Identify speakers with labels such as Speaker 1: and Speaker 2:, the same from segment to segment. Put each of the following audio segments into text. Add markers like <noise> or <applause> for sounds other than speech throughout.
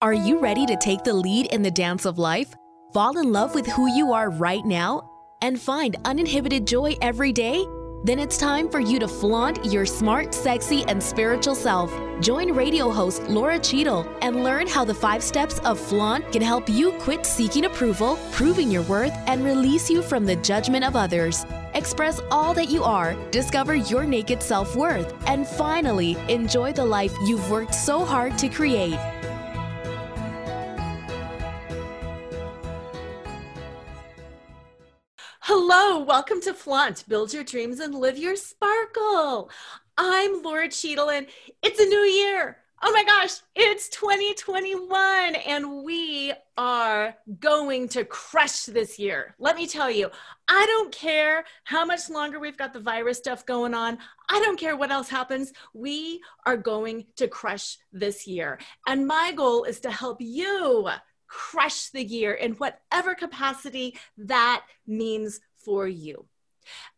Speaker 1: Are you ready to take the lead in the dance of life? Fall in love with who you are right now? And find uninhibited joy every day? Then it's time for you to flaunt your smart, sexy, and spiritual self. Join radio host Laura Cheadle and learn how the five steps of flaunt can help you quit seeking approval, proving your worth, and release you from the judgment of others. Express all that you are, discover your naked self worth, and finally enjoy the life you've worked so hard to create.
Speaker 2: Hello, welcome to Flaunt. Build your dreams and live your sparkle. I'm Laura Cheadle, and it's a new year. Oh my gosh, it's 2021, and we are going to crush this year. Let me tell you, I don't care how much longer we've got the virus stuff going on. I don't care what else happens. We are going to crush this year. And my goal is to help you crush the year in whatever capacity that means for you.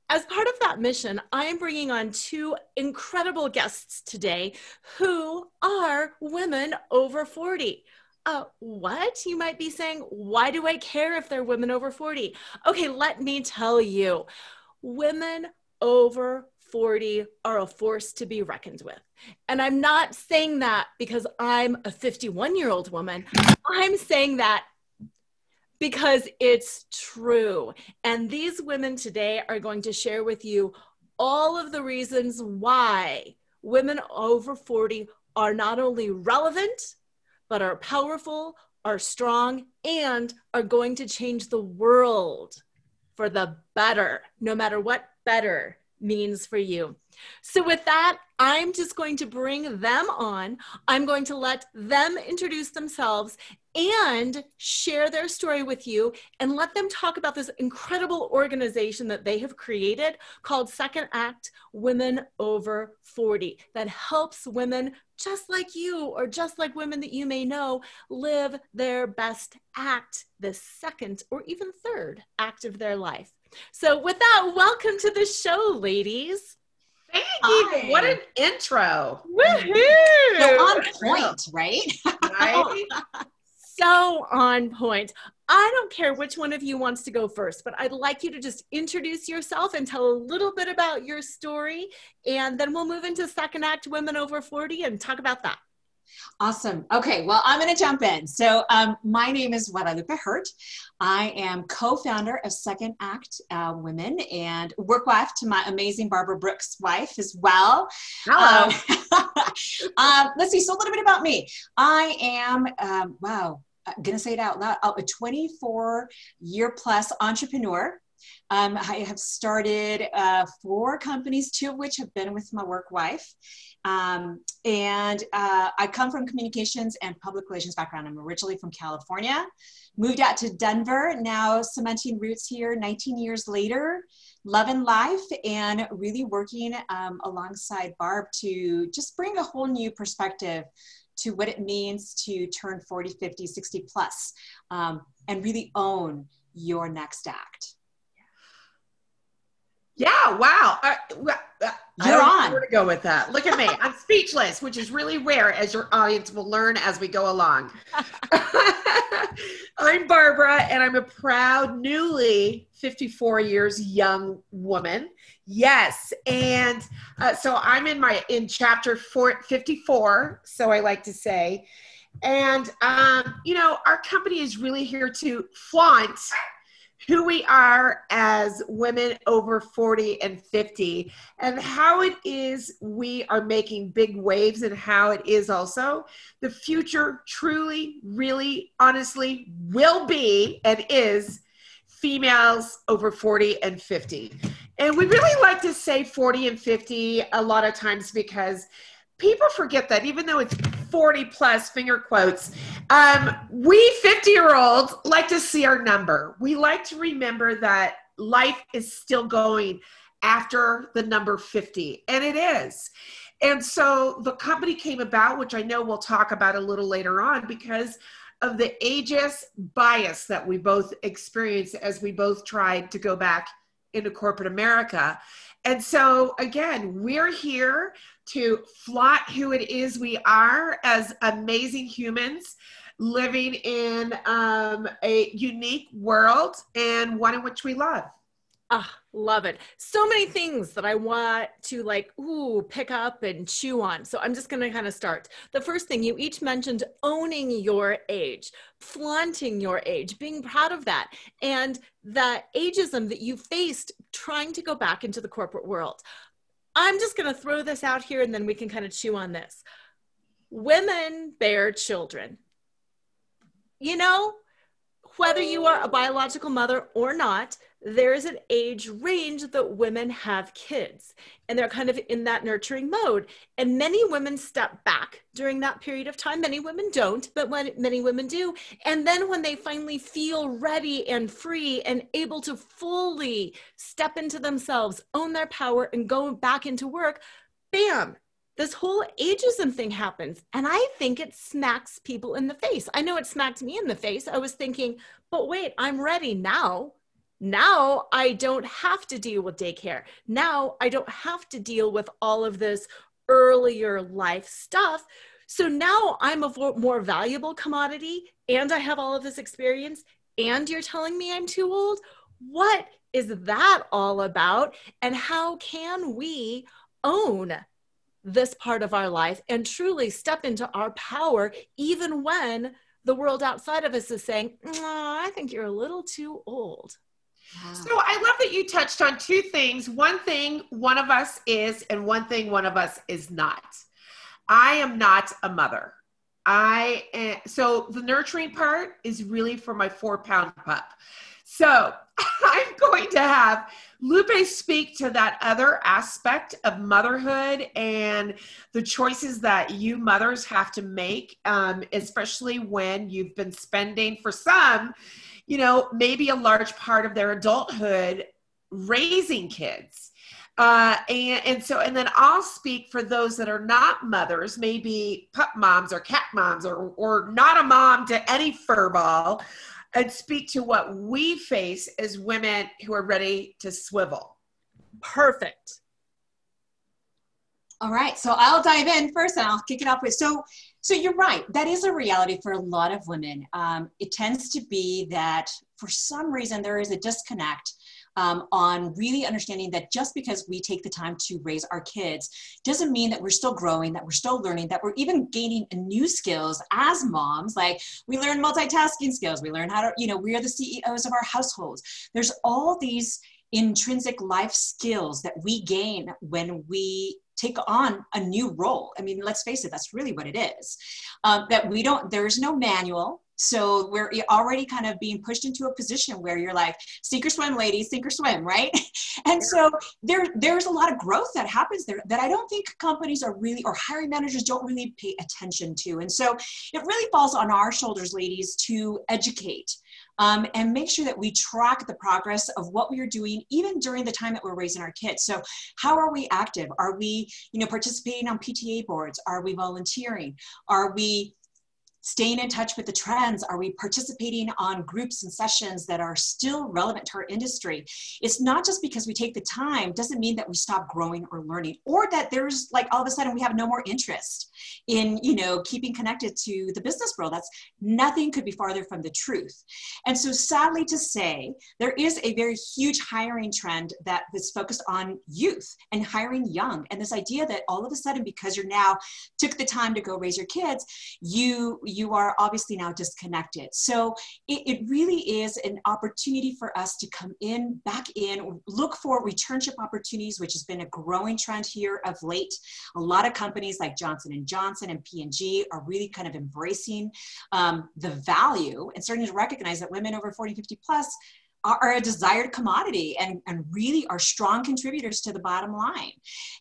Speaker 2: As part of that mission, I am bringing on two incredible guests today who are women over 40. Uh, what? You might be saying, why do I care if they're women over 40? Okay, let me tell you. Women over 40 are a force to be reckoned with. And I'm not saying that because I'm a 51 year old woman. I'm saying that because it's true. And these women today are going to share with you all of the reasons why women over 40 are not only relevant, but are powerful, are strong, and are going to change the world for the better, no matter what better means for you. So, with that, I'm just going to bring them on. I'm going to let them introduce themselves and share their story with you and let them talk about this incredible organization that they have created called Second Act Women Over 40 that helps women just like you or just like women that you may know live their best act, the second or even third act of their life. So, with that, welcome to the show, ladies.
Speaker 3: Thank you. What an intro.
Speaker 2: Woohoo!
Speaker 4: So on point, right?
Speaker 2: right? <laughs> so on point. I don't care which one of you wants to go first, but I'd like you to just introduce yourself and tell a little bit about your story. And then we'll move into second act women over 40 and talk about that.
Speaker 4: Awesome. Okay, well, I'm going to jump in. So, um, my name is Guadalupe Hirt. I am co founder of Second Act uh, Women and work wife to my amazing Barbara Brooks wife as well.
Speaker 2: Hello.
Speaker 4: Um, uh, <laughs> let's see. So, a little bit about me. I am, um, wow, I'm going to say it out loud, a 24 year plus entrepreneur. Um, I have started uh, four companies, two of which have been with my work wife. Um, and uh, I come from communications and public relations background. I'm originally from California, moved out to Denver, now cementing roots here 19 years later, loving life and really working um, alongside Barb to just bring a whole new perspective to what it means to turn 40, 50, 60 plus, um, and really own your next act.
Speaker 3: Yeah, wow. Uh,
Speaker 4: You're on.
Speaker 3: Where to go with that? Look at me. I'm speechless, which is really rare, as your audience will learn as we go along. <laughs> I'm Barbara, and I'm a proud, newly 54 years young woman. Yes, and uh, so I'm in my in chapter four, 54. So I like to say, and um, you know, our company is really here to flaunt who we are as women over 40 and 50 and how it is we are making big waves and how it is also the future truly really honestly will be and is females over 40 and 50 and we really like to say 40 and 50 a lot of times because people forget that even though it's 40 plus finger quotes um, we 50 year olds like to see our number. We like to remember that life is still going after the number 50 and it is. And so the company came about which i know we'll talk about a little later on because of the ageist bias that we both experienced as we both tried to go back into corporate america. And so again we're here to flaunt who it is we are as amazing humans living in um, a unique world and one in which we love.
Speaker 2: Ah, love it. So many things that I want to like, ooh, pick up and chew on. So I'm just going to kind of start. The first thing you each mentioned owning your age, flaunting your age, being proud of that, and the ageism that you faced trying to go back into the corporate world. I'm just going to throw this out here and then we can kind of chew on this. Women bear children. You know, whether you are a biological mother or not, there is an age range that women have kids and they're kind of in that nurturing mode. And many women step back during that period of time. Many women don't, but when, many women do. And then when they finally feel ready and free and able to fully step into themselves, own their power, and go back into work, bam, this whole ageism thing happens. And I think it smacks people in the face. I know it smacked me in the face. I was thinking, but wait, I'm ready now. Now I don't have to deal with daycare. Now I don't have to deal with all of this earlier life stuff. So now I'm a more valuable commodity and I have all of this experience and you're telling me I'm too old. What is that all about? And how can we own this part of our life and truly step into our power, even when the world outside of us is saying, I think you're a little too old.
Speaker 3: So I love that you touched on two things. One thing one of us is, and one thing one of us is not. I am not a mother. I am, so the nurturing part is really for my four pound pup. So <laughs> I'm going to have Lupe speak to that other aspect of motherhood and the choices that you mothers have to make, um, especially when you've been spending for some, you know, maybe a large part of their adulthood raising kids. Uh, and, and so, and then I'll speak for those that are not mothers, maybe pup moms or cat moms or, or not a mom to any furball and speak to what we face as women who are ready to swivel.
Speaker 2: Perfect.
Speaker 4: All right, so I'll dive in first, and I'll kick it off with so. So you're right. That is a reality for a lot of women. Um, it tends to be that for some reason there is a disconnect um, on really understanding that just because we take the time to raise our kids doesn't mean that we're still growing, that we're still learning, that we're even gaining new skills as moms. Like we learn multitasking skills, we learn how to, you know, we are the CEOs of our households. There's all these intrinsic life skills that we gain when we take on a new role. I mean, let's face it, that's really what it is. Um, that we don't, there's no manual. So we're already kind of being pushed into a position where you're like, sink or swim, ladies, sink or swim, right? <laughs> and so there, there's a lot of growth that happens there that I don't think companies are really, or hiring managers don't really pay attention to. And so it really falls on our shoulders, ladies, to educate. Um, and make sure that we track the progress of what we are doing even during the time that we're raising our kids so how are we active are we you know participating on pta boards are we volunteering are we staying in touch with the trends? Are we participating on groups and sessions that are still relevant to our industry? It's not just because we take the time, doesn't mean that we stop growing or learning, or that there's like all of a sudden we have no more interest in, you know, keeping connected to the business world. That's nothing could be farther from the truth. And so sadly to say, there is a very huge hiring trend that is focused on youth and hiring young. And this idea that all of a sudden, because you're now took the time to go raise your kids, you you are obviously now disconnected. So it, it really is an opportunity for us to come in, back in, look for returnship opportunities, which has been a growing trend here of late. A lot of companies like Johnson and Johnson and P&G are really kind of embracing um, the value and starting to recognize that women over 40, 50 plus are a desired commodity and, and really are strong contributors to the bottom line.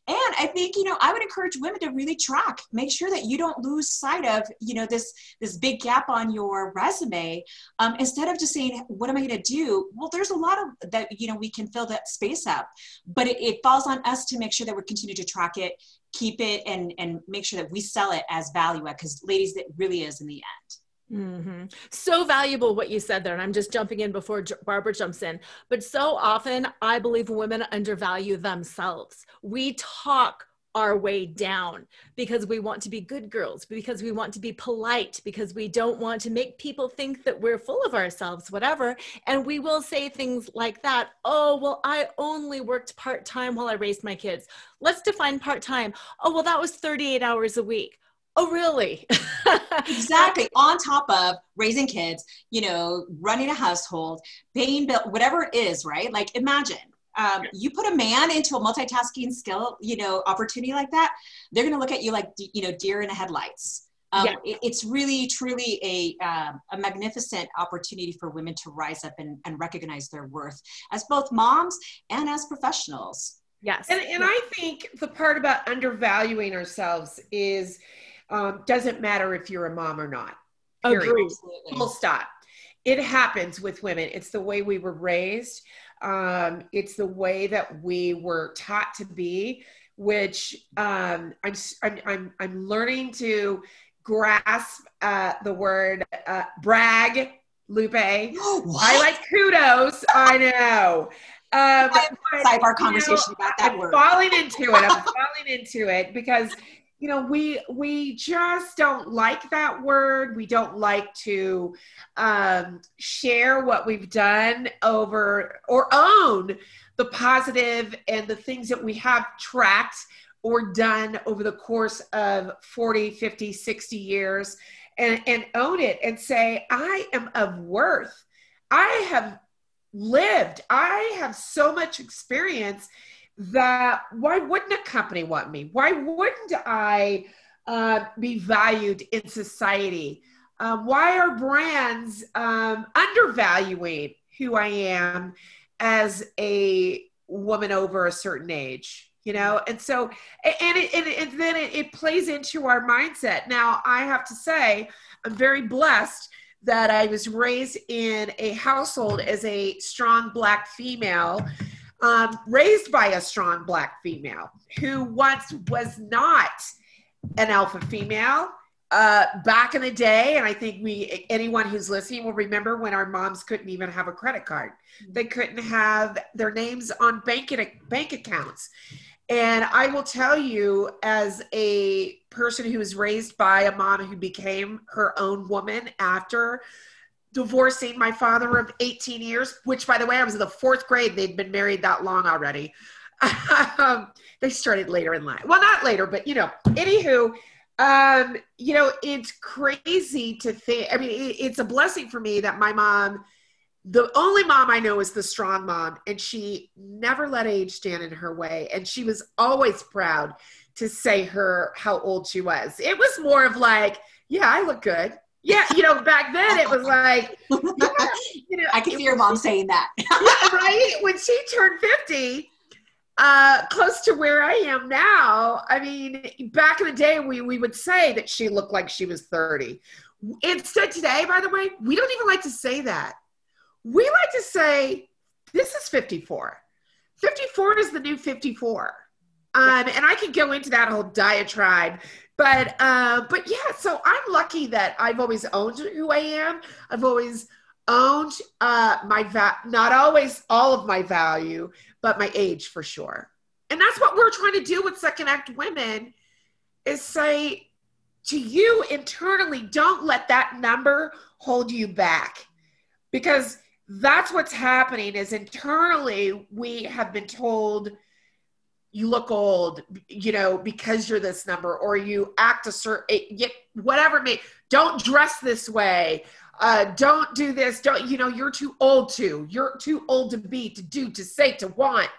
Speaker 4: And I think, you know, I would encourage women to really track, make sure that you don't lose sight of, you know, this, this big gap on your resume. Um, instead of just saying, what am I going to do? Well, there's a lot of that, you know, we can fill that space up, but it, it falls on us to make sure that we continue to track it, keep it and, and make sure that we sell it as value because ladies, it really is in the end.
Speaker 2: Mm-hmm. So valuable what you said there. And I'm just jumping in before Barbara jumps in. But so often, I believe women undervalue themselves. We talk our way down because we want to be good girls, because we want to be polite, because we don't want to make people think that we're full of ourselves, whatever. And we will say things like that Oh, well, I only worked part time while I raised my kids. Let's define part time. Oh, well, that was 38 hours a week. Oh, really? <laughs>
Speaker 4: exactly. On top of raising kids, you know, running a household, paying bill, whatever it is, right? Like imagine um, you put a man into a multitasking skill, you know, opportunity like that, they're going to look at you like, you know, deer in the headlights. Um, yeah. it, it's really, truly a, um, a magnificent opportunity for women to rise up and, and recognize their worth as both moms and as professionals.
Speaker 3: Yes. And, and I think the part about undervaluing ourselves is um, doesn't matter if you're a mom or not.
Speaker 2: Agree.
Speaker 3: Full stop. It happens with women. It's the way we were raised. Um, it's the way that we were taught to be, which um, I'm, I'm, I'm, I'm learning to grasp uh, the word uh, brag, Lupe. <gasps> I like kudos. I know.
Speaker 4: Um, sidebar conversation know, about that
Speaker 3: I'm
Speaker 4: word.
Speaker 3: Falling into it. I'm <laughs> falling into it because you know we we just don't like that word. We don't like to um, share what we've done over or own the positive and the things that we have tracked or done over the course of 40 50 60 years and, and own it and say i am of worth. I have lived. I have so much experience that why wouldn't a company want me? Why wouldn't I uh, be valued in society? Um, why are brands um, undervaluing who I am as a woman over a certain age? You know, and so, and, it, and, and then it, it plays into our mindset. Now, I have to say, I'm very blessed that I was raised in a household as a strong Black female um, raised by a strong black female who once was not an alpha female uh, back in the day. And i think we anyone who's listening will remember when our moms couldn't even have a credit card. They couldn't have their names on bank, bank accounts. And i will tell you as a person who was raised by a mom who became her own woman after divorcing my father of 18 years, which by the way, I was in the fourth grade. They'd been married that long already. <laughs> um, they started later in life. Well, not later, but you know, anywho, um, you know, it's crazy to think. I mean, it, it's a blessing for me that my mom, the only mom I know is the strong mom, and she never let age stand in her way. And she was always proud to say her how old she was. It was more of like, yeah, I look good yeah, you know, back then it was like, yeah, <laughs>
Speaker 4: you know, I can hear your mom saying that. <laughs>
Speaker 3: yeah, right? When she turned 50, uh, close to where I am now, I mean, back in the day, we, we would say that she looked like she was 30. Instead, today, by the way, we don't even like to say that. We like to say, this is 54. 54 is the new 54. Um, and I could go into that whole diatribe but uh, but yeah, so I'm lucky that I've always owned who I am. I've always owned uh, my va- not always all of my value, but my age for sure. And that's what we're trying to do with Second Act Women is say to you internally, don't let that number hold you back because that's what's happening is internally we have been told – you look old, you know, because you're this number, or you act a certain, whatever it may, don't dress this way. Uh, don't do this. Don't, you know, you're too old to, you're too old to be, to do, to say, to want.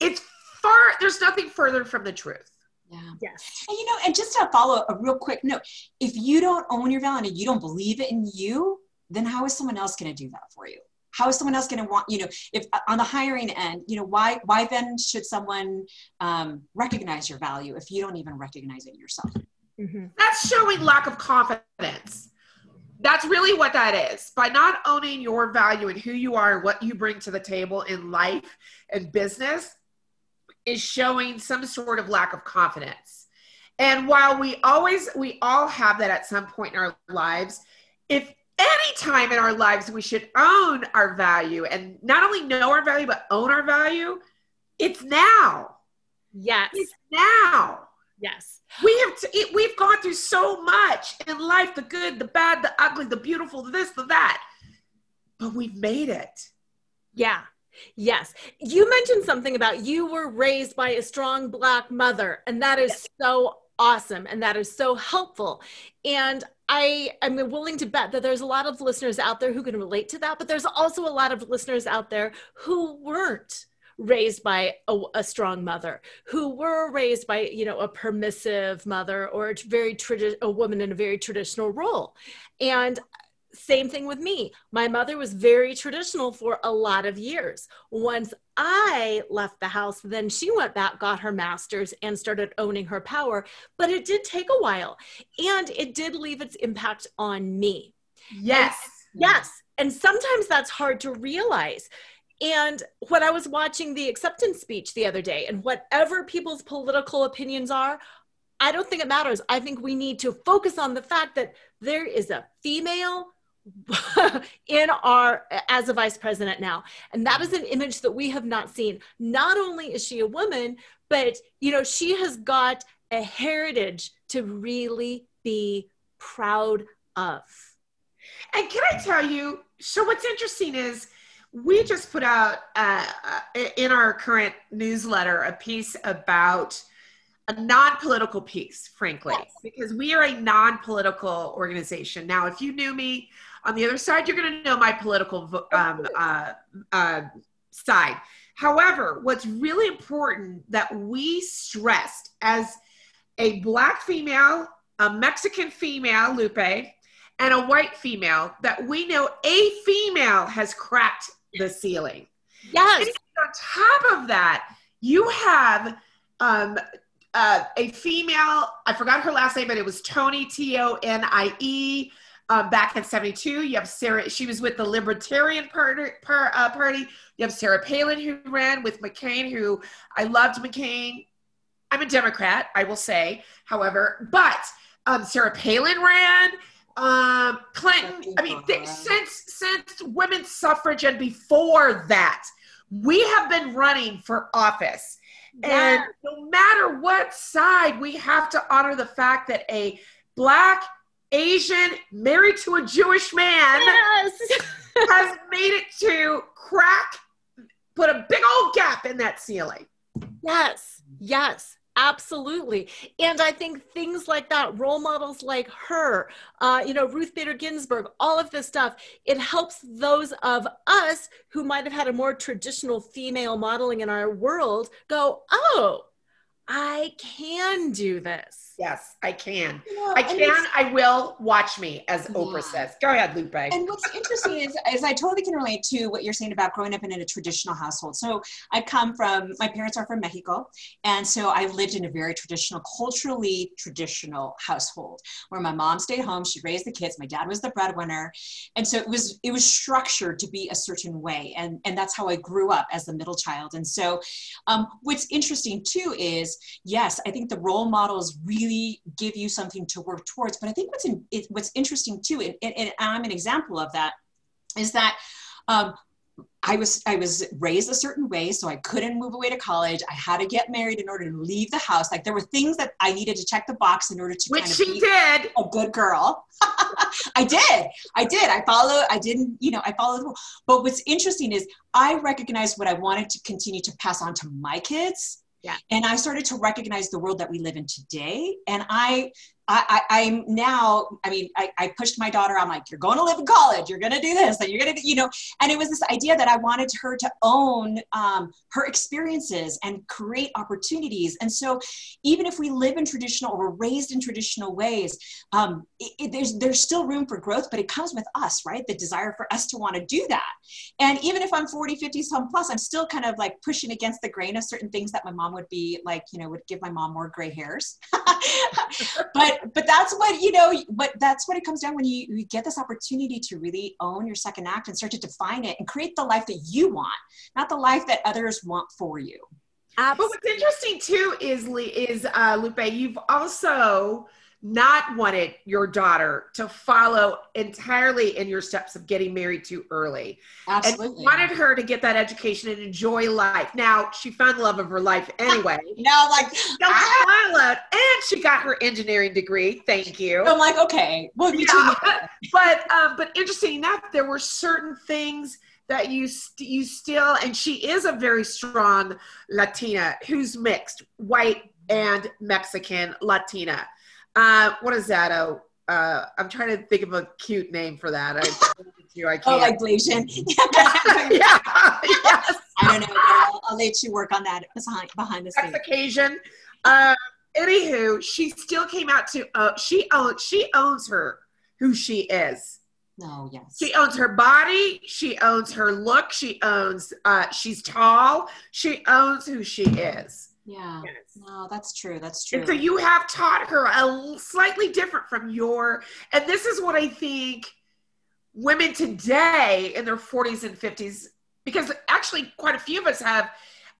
Speaker 3: It's far, there's nothing further from the truth.
Speaker 4: Yeah. Yes. And you know, and just to follow a real quick note, if you don't own your value and you don't believe it in you, then how is someone else going to do that for you? How is someone else going to want you know if uh, on the hiring end you know why why then should someone um, recognize your value if you don't even recognize it yourself?
Speaker 3: Mm-hmm. that's showing lack of confidence. That's really what that is. By not owning your value and who you are and what you bring to the table in life and business is showing some sort of lack of confidence. And while we always we all have that at some point in our lives if any time in our lives we should own our value and not only know our value but own our value it's now
Speaker 2: Yes.
Speaker 3: It's now.
Speaker 2: Yes.
Speaker 3: We have to, it, we've gone through so much in life, the good, the bad, the ugly, the beautiful, the this, the that. But we've made it.
Speaker 2: Yeah. Yes. You mentioned something about you were raised by a strong black mother, and that is so awesome and that is so helpful. And I am willing to bet that there's a lot of listeners out there who can relate to that, but there's also a lot of listeners out there who weren't raised by a, a, strong mother who were raised by you know a permissive mother or a very tradi- a woman in a very traditional role. And same thing with me. My mother was very traditional for a lot of years. Once I left the house, then she went back, got her master's, and started owning her power. But it did take a while and it did leave its impact on me.
Speaker 3: Yes.
Speaker 2: And, yes. And sometimes that's hard to realize. And when I was watching the acceptance speech the other day, and whatever people's political opinions are, I don't think it matters. I think we need to focus on the fact that there is a female <laughs> in our as a vice president now. And that is an image that we have not seen. Not only is she a woman but you know she has got a heritage to really be proud of.
Speaker 3: And can i tell you so what's interesting is we just put out uh, uh in our current newsletter a piece about a non-political piece frankly yes. because we are a non-political organization. Now if you knew me on the other side, you're going to know my political um, uh, uh, side. However, what's really important that we stressed as a black female, a Mexican female, Lupe, and a white female, that we know a female has cracked the ceiling.
Speaker 2: Yes.
Speaker 3: And on top of that, you have um, uh, a female, I forgot her last name, but it was Tony, T O N I E um, back in 72. You have Sarah, she was with the Libertarian Party, par, uh, party. You have Sarah Palin who ran with McCain, who I loved McCain. I'm a Democrat, I will say, however, but um, Sarah Palin ran. Um, Clinton, I mean, they, since since women's suffrage and before that, we have been running for office. Yeah. And no matter what side, we have to honor the fact that a black Asian married to a Jewish man yes. <laughs> has made it to crack, put a big old gap in that ceiling.
Speaker 2: Yes, yes. Absolutely. And I think things like that, role models like her, uh, you know, Ruth Bader Ginsburg, all of this stuff, it helps those of us who might have had a more traditional female modeling in our world go, oh, I can do this.
Speaker 3: Yes, I can. You know, I can. I will. Watch me, as yeah. Oprah says. Go ahead, Lupe.
Speaker 4: And what's interesting is, is I totally can relate to what you're saying about growing up in a traditional household. So I come from, my parents are from Mexico, and so I lived in a very traditional, culturally traditional household where my mom stayed home. She raised the kids. My dad was the breadwinner, and so it was it was structured to be a certain way, and and that's how I grew up as the middle child. And so, um, what's interesting too is, yes, I think the role models really give you something to work towards. But I think what's in, it, what's interesting too, and, and, I'm an example of that, is that um, I was I was raised a certain way, so I couldn't move away to college. I had to get married in order to leave the house. Like there were things that I needed to check the box in order to
Speaker 3: which
Speaker 4: kind of
Speaker 3: she
Speaker 4: be
Speaker 3: did
Speaker 4: a good girl. <laughs> I did, I did. I followed. I didn't, you know, I followed. But what's interesting is I recognized what I wanted to continue to pass on to my kids
Speaker 2: yeah.
Speaker 4: And I started to recognize the world that we live in today. And I I, I, am now, I mean, I, I pushed my daughter. I'm like, you're going to live in college. You're going to do this and you're going to, you know, and it was this idea that I wanted her to own um, her experiences and create opportunities. And so even if we live in traditional or we're raised in traditional ways, um, it, it, there's, there's still room for growth, but it comes with us, right? The desire for us to want to do that. And even if I'm 40, 50, some plus, I'm still kind of like pushing against the grain of certain things that my mom would be like, you know, would give my mom more gray hairs. <laughs> but but but that's what you know but that's what it comes down when you, you get this opportunity to really own your second act and start to define it and create the life that you want not the life that others want for you
Speaker 3: Absolutely. but what's interesting too is is uh, lupe you've also not wanted your daughter to follow entirely in your steps of getting married too early.
Speaker 4: Absolutely.
Speaker 3: And wanted her to get that education and enjoy life. Now she found the love of her life <laughs> anyway.
Speaker 4: no, like
Speaker 3: I followed, and she got her engineering degree. Thank you.
Speaker 4: I'm like, okay, well,
Speaker 3: Yeah. but um, but interesting enough, there were certain things that you st- you still, and she is a very strong Latina who's mixed, white and Mexican Latina. Uh, what is that? Oh, uh, I'm trying to think of a cute name for that. I, I can't.
Speaker 4: oh, like Blasian. <laughs> <laughs>
Speaker 3: yeah, yes.
Speaker 4: I don't know. I'll, I'll let you work on that behind behind the
Speaker 3: That's
Speaker 4: scenes.
Speaker 3: occasion. Uh, anywho, she still came out to. Uh, she owns. She owns her who she is.
Speaker 4: No, yes.
Speaker 3: She owns her body. She owns her look. She owns. Uh, she's tall. She owns who she is.
Speaker 4: Yeah. No, that's true. That's true.
Speaker 3: And so you have taught her a slightly different from your. And this is what I think women today in their 40s and 50s, because actually quite a few of us have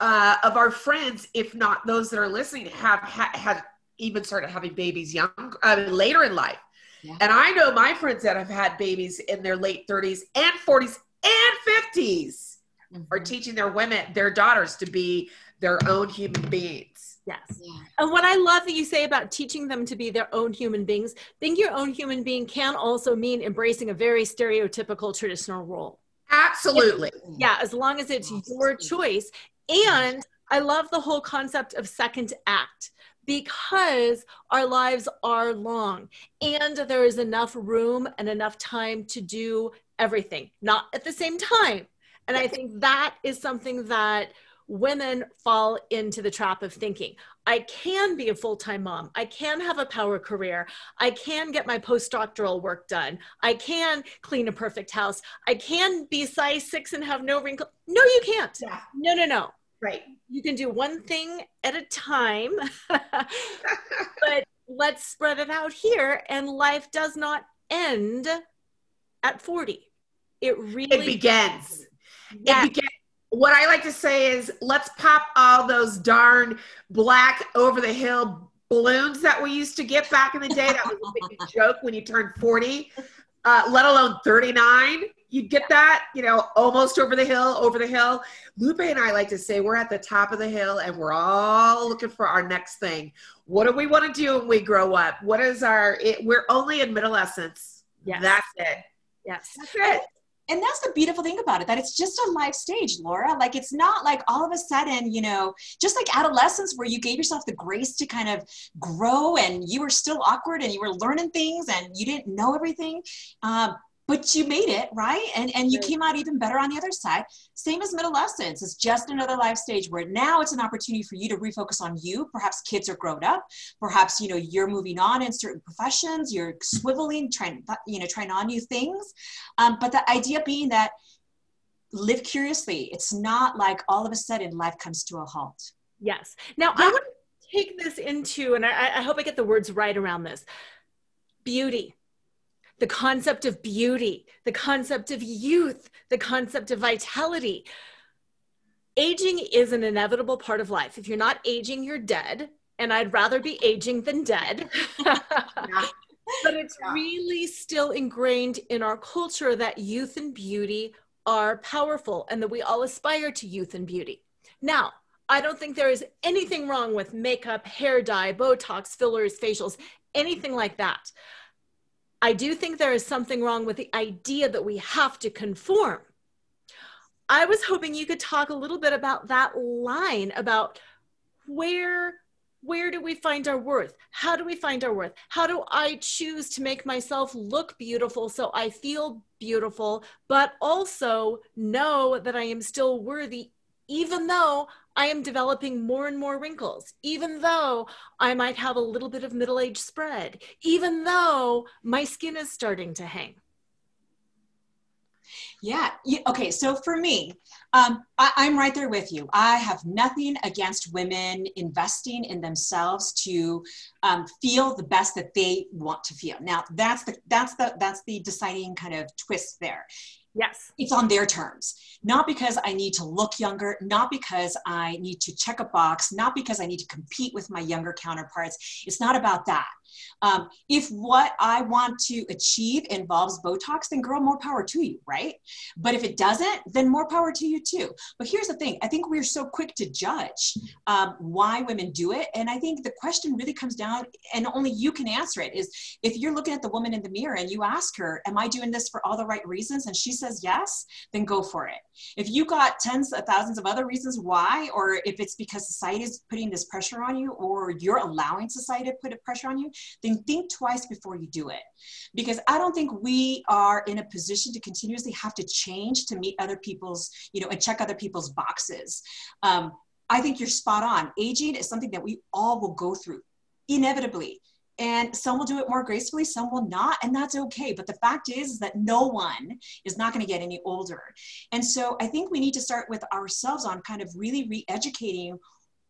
Speaker 3: uh, of our friends, if not those that are listening, have ha- had even started having babies young uh, later in life.
Speaker 4: Yeah.
Speaker 3: And I know my friends that have had babies in their late 30s and 40s and 50s are
Speaker 4: Mhm.
Speaker 3: teaching their women, their daughters, to be their own human beings.
Speaker 2: Yes.
Speaker 4: Yeah.
Speaker 2: And what I love that you say about teaching them to be their own human beings, being your own human being can also mean embracing a very stereotypical traditional role.
Speaker 3: Absolutely.
Speaker 2: Yeah, as long as it's your choice. And I love the whole concept of second act because our lives are long and there is enough room and enough time to do everything, not at the same time. And I think that is something that women fall into the trap of thinking I can be a full time mom. I can have a power career. I can get my postdoctoral work done. I can clean a perfect house. I can be size six and have no wrinkle. No, you can't.
Speaker 3: Yeah.
Speaker 2: No, no, no.
Speaker 3: Right.
Speaker 2: You can do one thing at a time, <laughs> but let's spread it out here. And life does not end at 40. It really
Speaker 3: it begins. It begins. What I like to say is, let's pop all those darn black over the hill balloons that we used to get back in the day. That was a big <laughs> joke when you turned 40, uh, let alone 39. You'd get that, you know, almost over the hill, over the hill. Lupe and I like to say we're at the top of the hill and we're all looking for our next thing. What do we want to do when we grow up? What is our, it, we're only in middle adolescence.
Speaker 2: Yes.
Speaker 3: That's it.
Speaker 2: yes.
Speaker 3: That's it.
Speaker 4: And that's the beautiful thing about it that it's just a life stage laura. Like it's not like all of a sudden you know just like adolescence where you gave yourself the grace to kind of grow and you were still awkward and you were learning things and you didn't know everything um, but you made it right? And and you
Speaker 2: Right.
Speaker 4: came out even better on the other side. Same as middle adolescence it's just another life stage where now it's an opportunity for you to refocus on you. Perhaps kids are grown up. Perhaps you know you're moving on in certain professions. You're swiveling trying you know trying on new things. Um, but the idea being that live curiously. It's not like all of a sudden life comes to a halt.
Speaker 2: Yes. Now I want to take this into, and I, I hope I get the words right around this beauty, the concept of beauty, the concept of youth, the concept of vitality. Aging is an inevitable part of life. If you're not aging, you're dead. And I'd rather be aging than dead. <laughs>
Speaker 3: Yeah. <laughs>
Speaker 2: but it's
Speaker 3: Yeah.
Speaker 2: really still ingrained in our culture that youth and beauty are powerful and that we all aspire to youth and beauty. Now, I don't think there is anything wrong with makeup, hair dye, Botox, fillers, facials, anything like that. I do think there is something wrong with the idea that we have to conform. I was hoping you could talk a little bit about that line about where where do we find our worth? How do we find our worth? How do I choose to make myself look beautiful so I feel beautiful, but also know that I am still worthy, even though I am developing more and more wrinkles, even though I might have a little bit of middle age spread, even though my skin is starting to hang?
Speaker 4: Yeah. Okay. So for me, um, I, I'm right there with you. I have nothing against women investing in themselves to um, feel the best that they want to feel. Now, that's the that's the that's the deciding kind of twist there.
Speaker 2: Yes.
Speaker 4: It's on their terms, not because I need to look younger, not because I need to check a box, not because I need to compete with my younger counterparts. It's not about that. Um, if what I want to achieve involves Botox, then girl, more power to you, right? But if it doesn't, then more power to you too. But here's the thing I think we're so quick to judge um, why women do it. And I think the question really comes down, and only you can answer it is if you're looking at the woman in the mirror and you ask her, Am I doing this for all the right reasons? And she says yes, then go for it. If you got tens of thousands of other reasons why, or if it's because society is putting this pressure on you, or you're allowing society to put a pressure on you, then think twice before you do it. Because I don't think we are in a position to continuously have to change to meet other people's, you know, and check other people's boxes. Um, I think you're spot on. Aging is something that we all will go through inevitably. And some will do it more gracefully, some will not, and that's okay. But the fact is, that no one is not going to get any older. And so I think we need to start with ourselves on kind of really re educating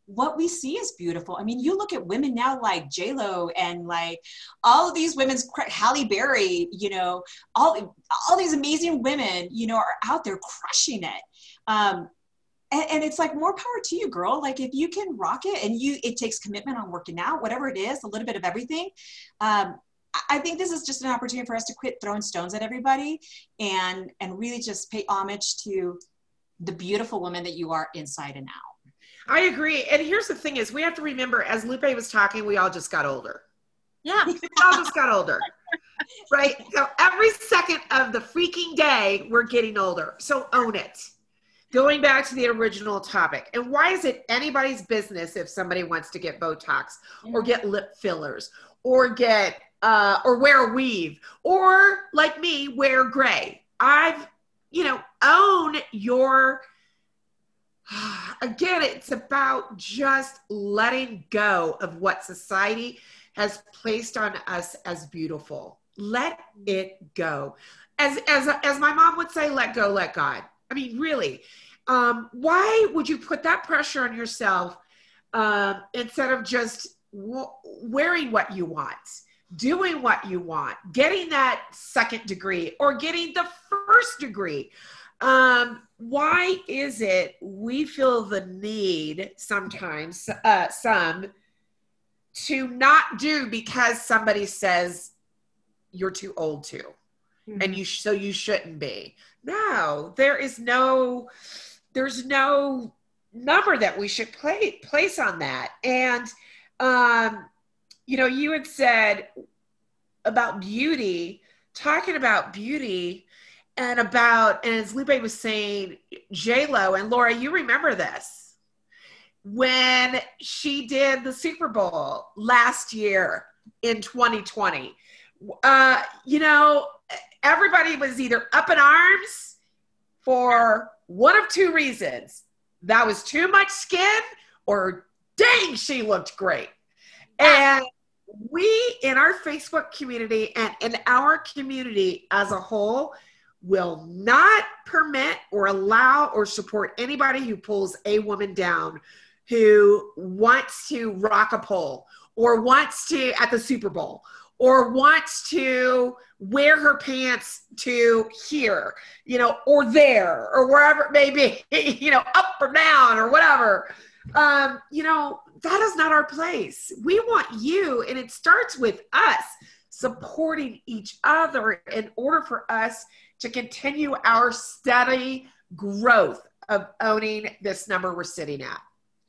Speaker 4: what we see is beautiful. I mean, you look at women now like J Lo and like all of these women's Halle Berry, you know, all all these amazing women, you know, are out there crushing it. Um, and, and, it's like more power to you, girl. Like if you can rock it, and you, it takes commitment on working out, whatever it is, a little bit of everything. Um, I think this is just an opportunity for us to quit throwing stones at everybody and and really just pay homage to the beautiful woman that you are inside and out.
Speaker 3: I agree. And here's the thing is we have to remember as Lupe was talking, we all just got older.
Speaker 2: Yeah.
Speaker 3: we all just got older. Right? So every second of the freaking day, we're getting older. So own it. Going back to the original topic. And why is it anybody's business if somebody wants to get Botox or get lip fillers or get uh, or wear a weave or like me, wear gray? I've, you know, own your <sighs> again, it's about just letting go of what society has placed on us as beautiful. Let it go. As, as, as my mom would say, let go, let God. I mean, really, um, why would you put that pressure on yourself um, instead of just w- wearing what you want, doing what you want, getting that second degree or getting the first degree? Um, why is it we feel the need sometimes, uh, some, to not do because somebody says you're too old to, mm-hmm. and you so you shouldn't be. No, there is no, there's no number that we should play place on that. And um, you know, you had said about beauty, talking about beauty and about and as Lupe was saying, J Lo and Laura, you remember this when she did the Super Bowl last year in 2020. Uh, you know, everybody was either up in arms for one of two reasons: that was too much skin, or dang, she looked great. And we in our Facebook community and in our community as a whole will not permit or allow or support anybody who pulls a woman down who wants to rock a pole or wants to at the Super Bowl or wants to wear her pants to here, you know, or there or wherever it may be, <laughs> you know, up or down or whatever. Um, you know, that is not our place. We want you, and it starts with us supporting each other in order for us to continue our steady growth of owning this number we're sitting at.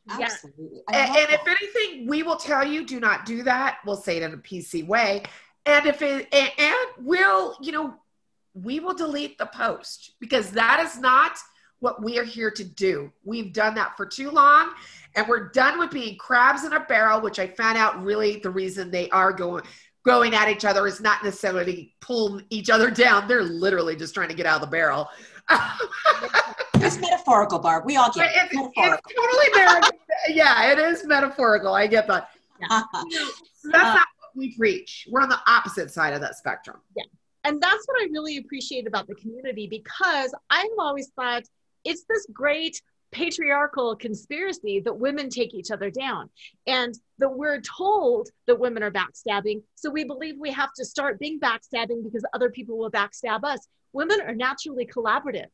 Speaker 4: Absolutely.
Speaker 3: And, and if anything, we will tell you do not do that. We'll say it in a PC way. And if it, and, and we'll, you know, we will delete the post because that is not what we are here to do. We've done that for too long and we're done with being crabs in a barrel, which I found out really the reason they are going going at each other is not necessarily pull each other down. They're literally just trying to get out of the barrel.
Speaker 4: It's metaphorical, Barb. We all get it.
Speaker 3: It's, it's totally metaphorical. <laughs> yeah, it is metaphorical. I get that. Yeah. so that's uh, not what we preach. We're on the opposite side of that spectrum.
Speaker 2: Yeah. And that's what I really appreciate about the community because I've always thought it's this great patriarchal conspiracy that women take each other down and that we're told that women are backstabbing. So we believe we have to start being backstabbing because other people will backstab us. Women are naturally collaborative.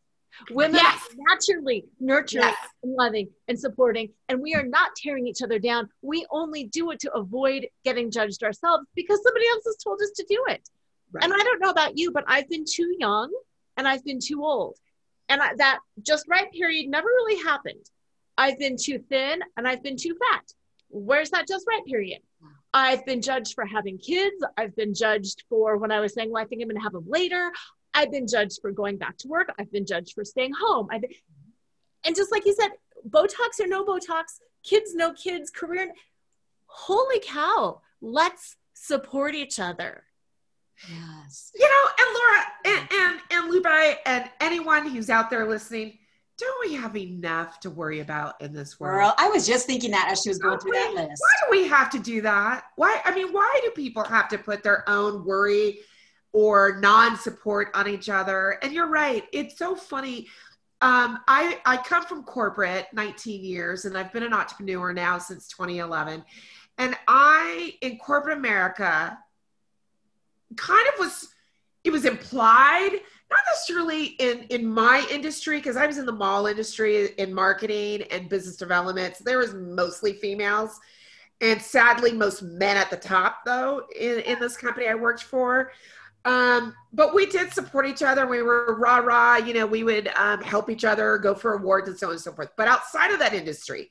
Speaker 2: Women
Speaker 3: Yes.
Speaker 2: are naturally nurturing
Speaker 3: Yes.
Speaker 2: and loving and supporting, and we are not tearing each other down. We only do it to avoid getting judged ourselves because somebody else has told us to do it.
Speaker 3: Right.
Speaker 2: And I don't know about you, but I've been too young and I've been too old. And I, that just right period never really happened. I've been too thin and I've been too fat. Where's that just right period? I've been judged for having kids. I've been judged for when I was saying, well, I think I'm going to have them later. I've been judged for going back to work. I've been judged for staying home. I've been, and just like you said, Botox or no Botox, kids, no kids, career. Holy cow, let's support each other.
Speaker 4: Yes.
Speaker 3: You know, and Laura and and, and Lupe and anyone who's out there listening, don't we have enough to worry about in this world?
Speaker 4: Girl, I was just thinking that as she was going
Speaker 3: Don't
Speaker 4: through
Speaker 3: we-
Speaker 4: that list.
Speaker 3: Why do we have to do that? Why? I mean, why do people have to put their own worry or non-support on each other? And you're right. It's so funny. Um, I I come from corporate 19 years, and I've been an entrepreneur now since 2011. And I in corporate America kind of was it was implied not necessarily in in my industry because i was in the mall industry in marketing and business development so there was mostly females and sadly most men at the top though in, in this company i worked for um, but we did support each other we were rah rah you know we would um, help each other go for awards and so on and so forth but outside of that industry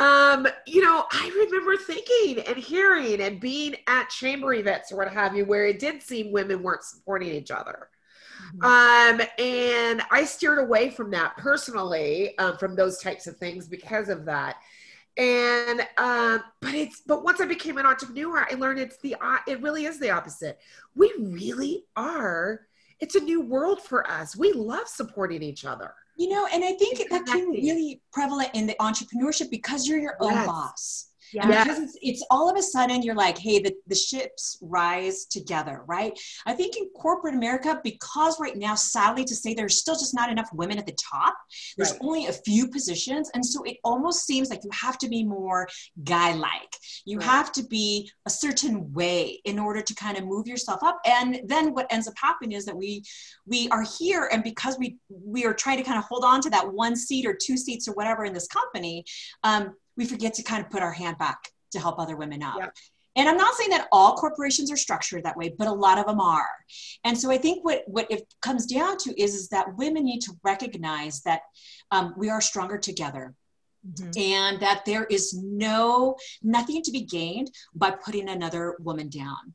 Speaker 3: um, you know, I remember thinking and hearing and being at chamber events or what have you, where it did seem women weren't supporting each other. Um, and I steered away from that personally, um, from those types of things because of that. And um, but it's but once I became an entrepreneur, I learned it's the uh, it really is the opposite. We really are. It's a new world for us. We love supporting each other.
Speaker 4: You know, and I think that's really prevalent in the entrepreneurship because you're your own
Speaker 3: Yes.
Speaker 4: boss.
Speaker 2: Yeah.
Speaker 4: Because it's, it's all of a sudden you're like, hey, the, the ships rise together, right? I think in corporate America, because right now, sadly to say, there's still just not enough women at the top. There's
Speaker 3: Right.
Speaker 4: only a few positions. And so it almost seems like you have to be more guy like. You
Speaker 3: Right.
Speaker 4: have to be a certain way in order to kind of move yourself up. And then what ends up happening is that we we are here and because we we are trying to kind of hold on to that one seat or two seats or whatever in this company um, we forget to kind of put our hand back to help other women up.
Speaker 3: Yeah.
Speaker 4: and i'm not saying that all corporations are structured that way but a lot of them are. And so i think what what it comes down to is is that women need to recognize that um, we are stronger together and that there is no nothing to be gained by putting another woman down.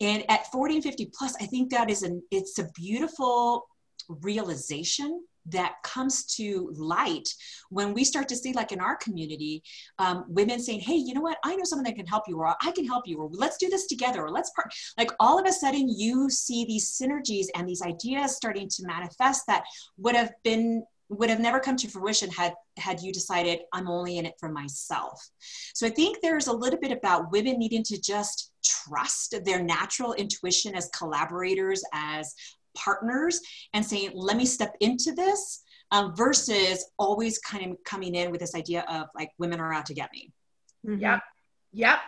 Speaker 4: And at 40 and 50 plus i think that is an it's a beautiful realization that comes to light when we start to see like in our community um, women saying hey you know what? I know someone that can help you or i can help you or let's do this together or let's part like all of a sudden you see these synergies and these ideas starting to manifest that would have been would have never come to fruition had had you decided i'm only in it for myself. So i think there's a little bit about women needing to just trust their natural intuition as collaborators as partners and saying let me step into this um, versus always kind of coming in with this idea of like women are out to get me
Speaker 2: Mhm.
Speaker 3: Yep. Yep.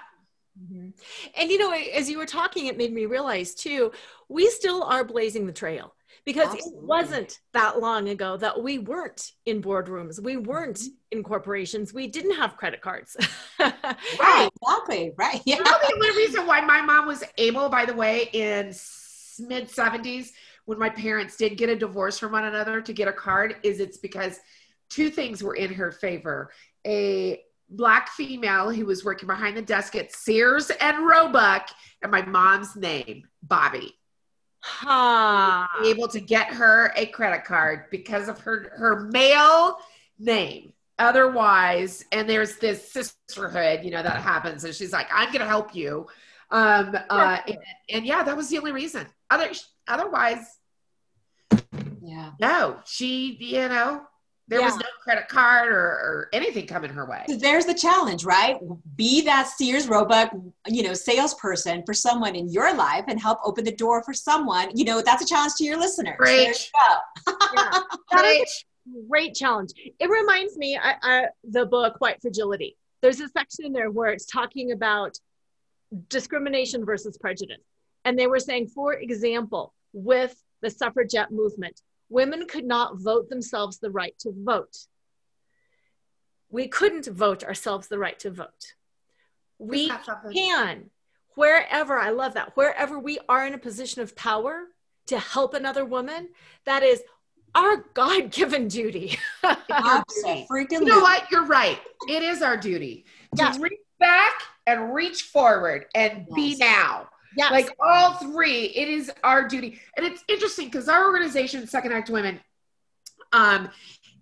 Speaker 2: Mhm. And you know, as you were talking, it made me realize too, we still are blazing the trail because
Speaker 4: Absolutely.
Speaker 2: it wasn't that long ago that we weren't in boardrooms, we weren't
Speaker 3: Mm-hmm.
Speaker 2: in corporations, we didn't have credit cards. <laughs>
Speaker 4: right exactly right yeah
Speaker 3: You know the only reason why my mom was able, by the way, in mid 70s, when my parents did get a divorce from one another to get a card, is it's because two things were in her favor. A black female who was working behind the desk at Sears and Roebuck, and my mom's name, Bobby.
Speaker 2: ha.
Speaker 3: Able to get her a credit card because of her her male name. Otherwise, and there's this sisterhood, you know, that happens, and she's like, "I'm going to help you." Um, uh, and, and yeah, that was the only reason. Other, otherwise, no. She, you know, there was no credit card or, or anything coming her way.
Speaker 4: There's the challenge, right? Be that Sears Roebuck, you know, salesperson for someone in your life and help open the door for someone. You know, that's a challenge to your listeners. There you go.
Speaker 2: Yeah. <laughs> That is
Speaker 3: Preach.
Speaker 2: great challenge. It reminds me I, I, the book White Fragility. There's a section in there where it's talking about discrimination versus prejudice. And they were saying, for example, with the suffragette movement, women could not vote themselves the right to vote. We couldn't vote ourselves the right to vote. We can, wherever, I love that, wherever we are in a position of power to help another woman, that is our God given <laughs> duty.
Speaker 3: Absolutely. You know what? You're right. It is our duty to reach back and reach forward and yes. be now. Yes. Like all three, it is our duty. And it's interesting because our organization, Second Act Women, um,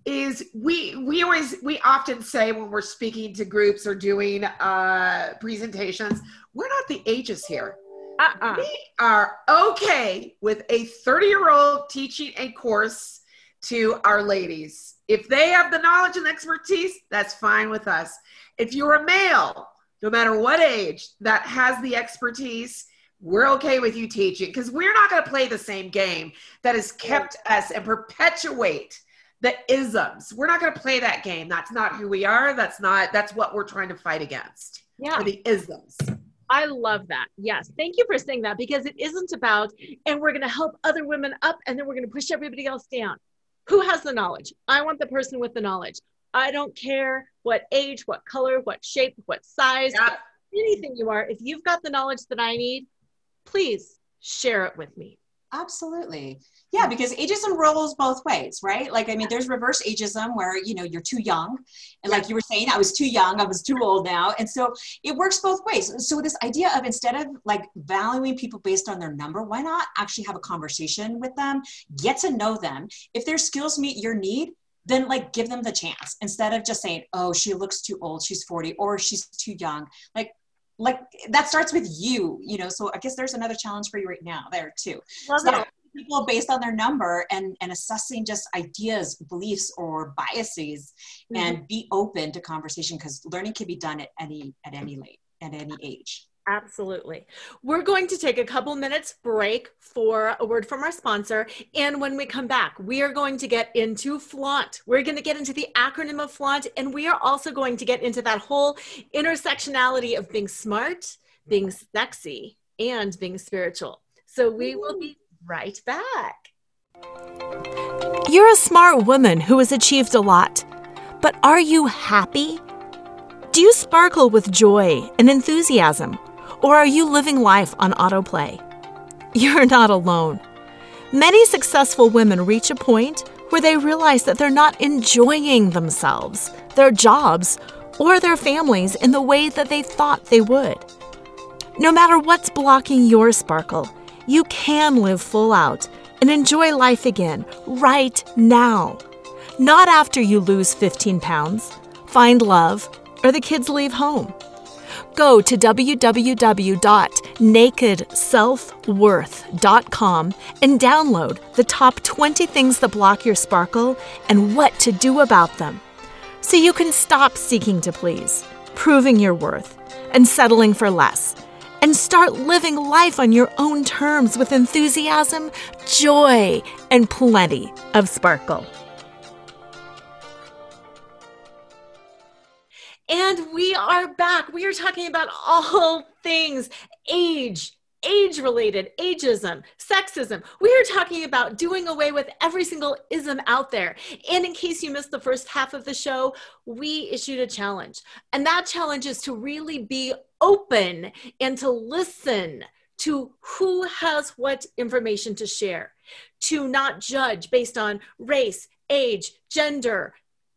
Speaker 3: is we we always we often say when we're speaking to groups or doing uh presentations, we're not the ages here. Uh-uh. We are okay with a 30 year old teaching a course to our ladies. If they have the knowledge and expertise, that's fine with us. If you're a male, no matter what age, that has the expertise, we're okay with you teaching because we're not going to play the same game that has kept us and perpetuate the isms. We're not going to play that game. That's not who we are. That's not, that's what we're trying to fight against.
Speaker 2: Yeah.
Speaker 3: the isms.
Speaker 2: I love that. Yes. Thank you for saying that because it isn't about, and we're going to help other women up and then we're going to push everybody else down. Who has the knowledge? I want the person with the knowledge. I don't care what age, what color, what shape, what size, anything you are. If you've got the knowledge that I need, please share it with me.
Speaker 4: Absolutely. Yeah, because ageism rolls both ways, right? Like, I mean, there's reverse ageism where, you know, you're too young. And like you were saying, I was too young, I was too old now. And so it works both ways. So, this idea of instead of like valuing people based on their number, why not actually have a conversation with them, get to know them? If their skills meet your need, then like give them the chance instead of just saying, oh, she looks too old, she's 40, or she's too young. Like, like that starts with you, you know. So I guess there's another challenge for you right now there too. Love so people based on their number and and assessing just ideas, beliefs, or biases, mm-hmm. and be open to conversation because learning can be done at any at any late at any age.
Speaker 2: Absolutely. We're going to take a couple minutes break for a word from our sponsor. And when we come back, we are going to get into flaunt. We're going to get into the acronym of flaunt. And we are also going to get into that whole intersectionality of being smart, being sexy, and being spiritual. So we will be right back.
Speaker 1: You're a smart woman who has achieved a lot. But are you happy? Do you sparkle with joy and enthusiasm? Or are you living life on autoplay? <laughs> You're not alone. Many successful women reach a point where they realize that they're not enjoying themselves, their jobs, or their families in the way that they thought they would. No matter what's blocking your sparkle, you can live full out and enjoy life again right now. Not after you lose 15 pounds, find love, or the kids leave home go to www.nakedselfworth.com and download the top 20 things that block your sparkle and what to do about them. So you can stop seeking to please, proving your worth, and settling for less, and start living life on your own terms with enthusiasm, joy, and plenty of sparkle.
Speaker 2: And we are back. We are talking about all things age, age related, ageism, sexism. We are talking about doing away with every single ism out there. And in case you missed the first half of the show, we issued a challenge. And that challenge is to really be open and to listen to who has what information to share, to not judge based on race, age, gender,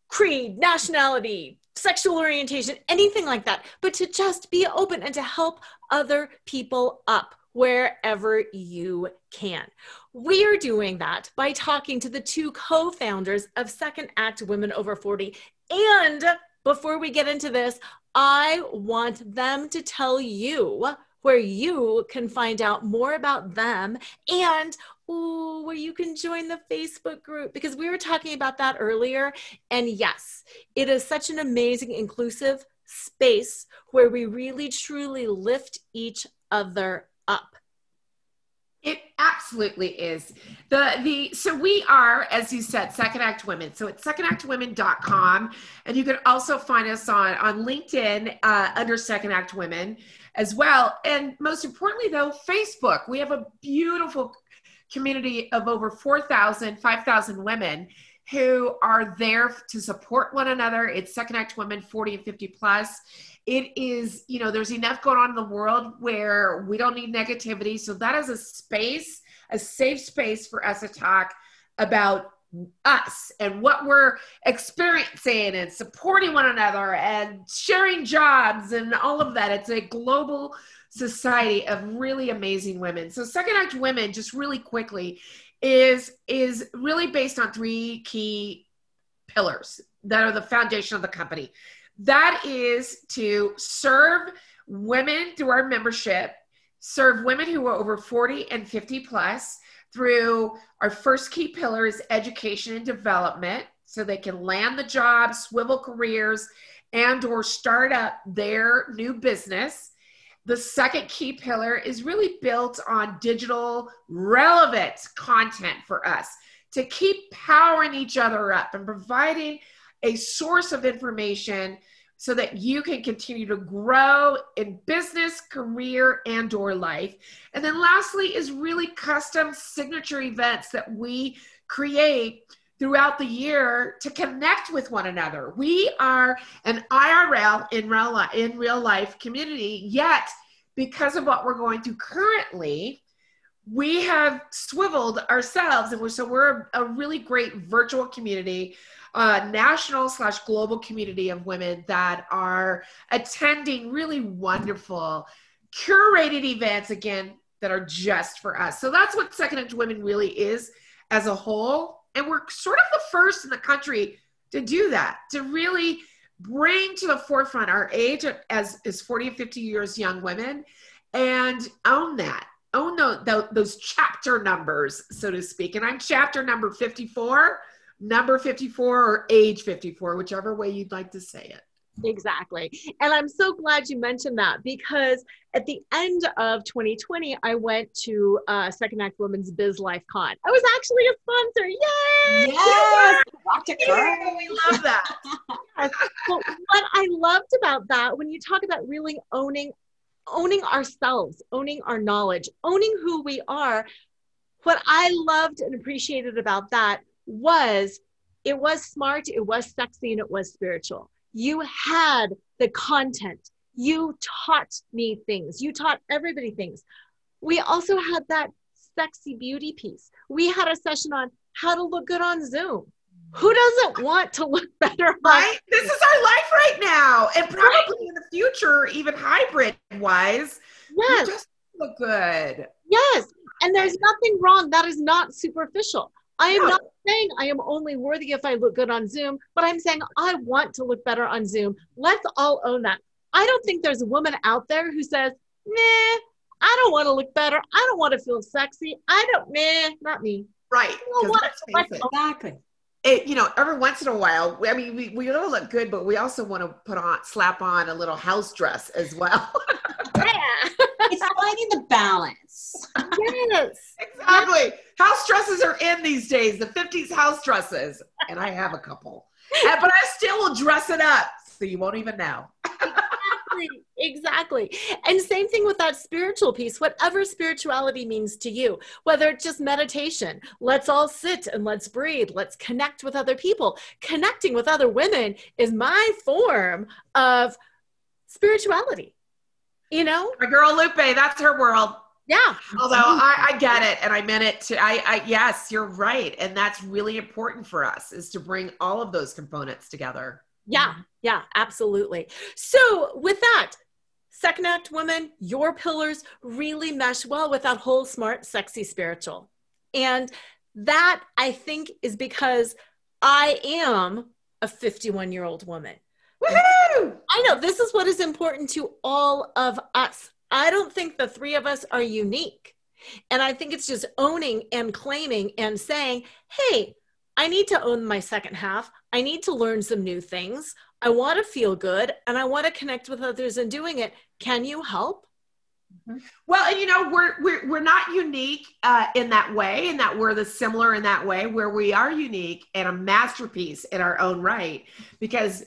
Speaker 2: creed, nationality, sexual orientation, anything like that, but to just be open and to help other people up wherever you can. We are doing that by talking to the two co founders of Second Act Women Over 40. And before we get into this, I want them to tell you where you can find out more about them and ooh, where you can join the Facebook group because we were talking about that earlier. And yes, it is such an amazing, inclusive space where we really truly lift each other up.
Speaker 3: It absolutely is. The the so we are, as you said, Second Act Women. So it's secondactwomen.com. And you can also find us on, on LinkedIn uh, under Second Act Women as well. And most importantly, though, Facebook. We have a beautiful community of over 4,000, 5,000 women who are there to support one another. It's Second Act Women 40 and 50 plus it is you know there's enough going on in the world where we don't need negativity so that is a space a safe space for us to talk about us and what we're experiencing and supporting one another and sharing jobs and all of that. It's a global society of really amazing women. So second act women just really quickly is is really based on three key pillars that are the foundation of the company. That is to serve women through our membership, serve women who are over 40 and 50 plus through our first key pillar is education and development so they can land the job, swivel careers, and or start up their new business. The second key pillar is really built on digital relevant content for us to keep powering each other up and providing a source of information so that you can continue to grow in business, career, and or life. And then lastly is really custom signature events that we create throughout the year to connect with one another. We are an IRL in real life, in real life community, yet because of what we're going through currently, we have swiveled ourselves and we're, so we're a really great virtual community uh, national slash global community of women that are attending really wonderful curated events again that are just for us. So that's what Second Act Women really is as a whole. And we're sort of the first in the country to do that, to really bring to the forefront our age as, as 40 and 50 years young women and own that. Own the, the, those chapter numbers, so to speak. And I'm chapter number 54 number 54 or age 54, whichever way you'd like to say it.
Speaker 2: Exactly. And I'm so glad you mentioned that because at the end of 2020, I went to uh, Second Act Women's Biz Life Con. I was actually a sponsor. Yay!
Speaker 4: Yes! <laughs> Dr.
Speaker 3: Yay! We love that.
Speaker 2: yes. <laughs> But what I loved about that, when you talk about really owning owning ourselves, owning our knowledge, owning who we are, what I loved and appreciated about that was it was smart, it was sexy, and it was spiritual. You had the content. You taught me things. You taught everybody things. We also had that sexy beauty piece. We had a session on how to look good on Zoom. Who doesn't want to look <laughs> better?
Speaker 3: Right? This is our life right now. And probably right. in the future, even hybrid wise.
Speaker 2: Yes.
Speaker 3: just look good.
Speaker 2: Yes. And there's nothing wrong. That is not superficial. I am not saying I am only worthy if I look good on Zoom, but I'm saying I want to look better on Zoom. Let's all own that. I don't think there's a woman out there who says, nah, I don't want to look better. I don't want to feel sexy. I don't, nah, not me.
Speaker 3: Right.
Speaker 4: exactly.
Speaker 3: It, you know, every once in a while, I mean, we, we all look good, but we also want to put on, slap on a little house dress as well. <laughs>
Speaker 2: yeah.
Speaker 4: it's finding the balance.
Speaker 2: Yes.
Speaker 3: exactly. House dresses are in these days, the 50s house dresses. And I have a couple. but I still will dress it up so you won't even know.
Speaker 2: exactly. Exactly. And same thing with that spiritual piece, whatever spirituality means to you, whether it's just meditation, let's all sit and let's breathe, let's connect with other people. Connecting with other women is my form of spirituality. You know?
Speaker 3: My girl Lupe, that's her world.
Speaker 2: Yeah.
Speaker 3: Although mm-hmm. I, I, get it and I meant it to I, I yes, you're right. And that's really important for us is to bring all of those components together.
Speaker 2: Yeah, yeah, absolutely. So with that, second act woman, your pillars really mesh well with that whole smart, sexy, spiritual. And that I think is because I am a 51 year old woman.
Speaker 3: Woohoo!
Speaker 2: I know this is what is important to all of us. I don't think the three of us are unique. And I think it's just owning and claiming and saying, hey, I need to own my second half. I need to learn some new things. I want to feel good and I want to connect with others in doing it. Can you help?
Speaker 3: Well, and you know, we're we're we're not unique uh, in that way, and that we're the similar in that way, where we are unique and a masterpiece in our own right. Because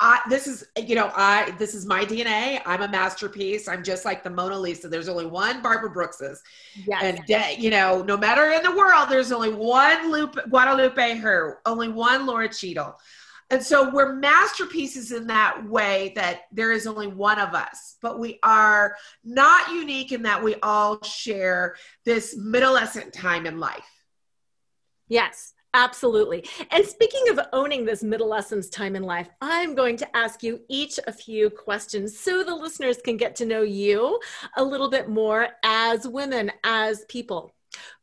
Speaker 3: I, this is, you know, I this is my DNA. I'm a masterpiece. I'm just like the Mona Lisa. There's only one Barbara Brookses,
Speaker 2: Yes.
Speaker 3: and de- you know, no matter in the world, there's only one Lupe, Guadalupe her, only one Lora Cheadle. And so we're masterpieces in that way that there is only one of us, but we are not unique in that we all share this middlescent time in life.
Speaker 2: Yes, absolutely. And speaking of owning this middlescence time in life, I'm going to ask you each a few questions so the listeners can get to know you a little bit more as women, as people.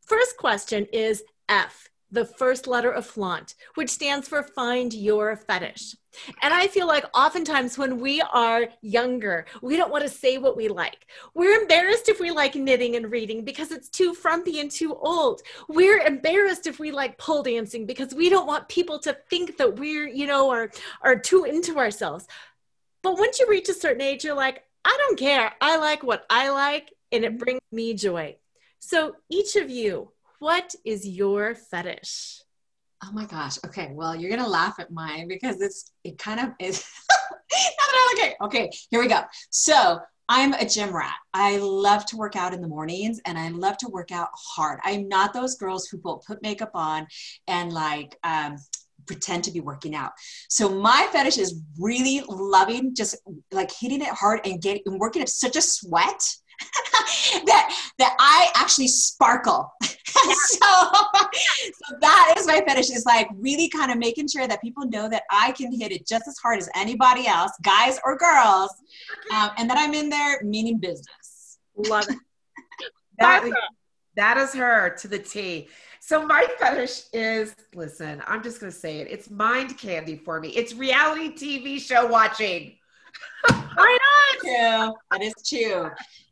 Speaker 2: First question is F, the first letter of flaunt, which stands for find your fetish. And I feel like oftentimes when we are younger, we don't want to say what we like. We're embarrassed if we like knitting and reading because it's too frumpy and too old. We're embarrassed if we like pole dancing because we don't want people to think that we're, you know, are, are too into ourselves. But once you reach a certain age, you're like, I don't care. I like what I like and it brings me joy. So each of you, what is your fetish?
Speaker 4: Oh my gosh. Okay. Well, you're gonna laugh at mine because it's it kind of is. <laughs> okay. Okay. Here we go. So I'm a gym rat. I love to work out in the mornings and I love to work out hard. I'm not those girls who will put makeup on and like um, pretend to be working out. So my fetish is really loving just like hitting it hard and getting and working up such a sweat <laughs> that that I actually sparkle. <laughs> so, so that is my fetish is like really kind of making sure that people know that I can hit it just as hard as anybody else, guys or girls, um, and that I'm in there meaning business.
Speaker 2: Love it. <laughs>
Speaker 3: That, that is her to the T. So my fetish is listen, I'm just gonna say it. It's mind candy for me. It's reality TV show watching.
Speaker 2: Why not?
Speaker 4: True. That is true.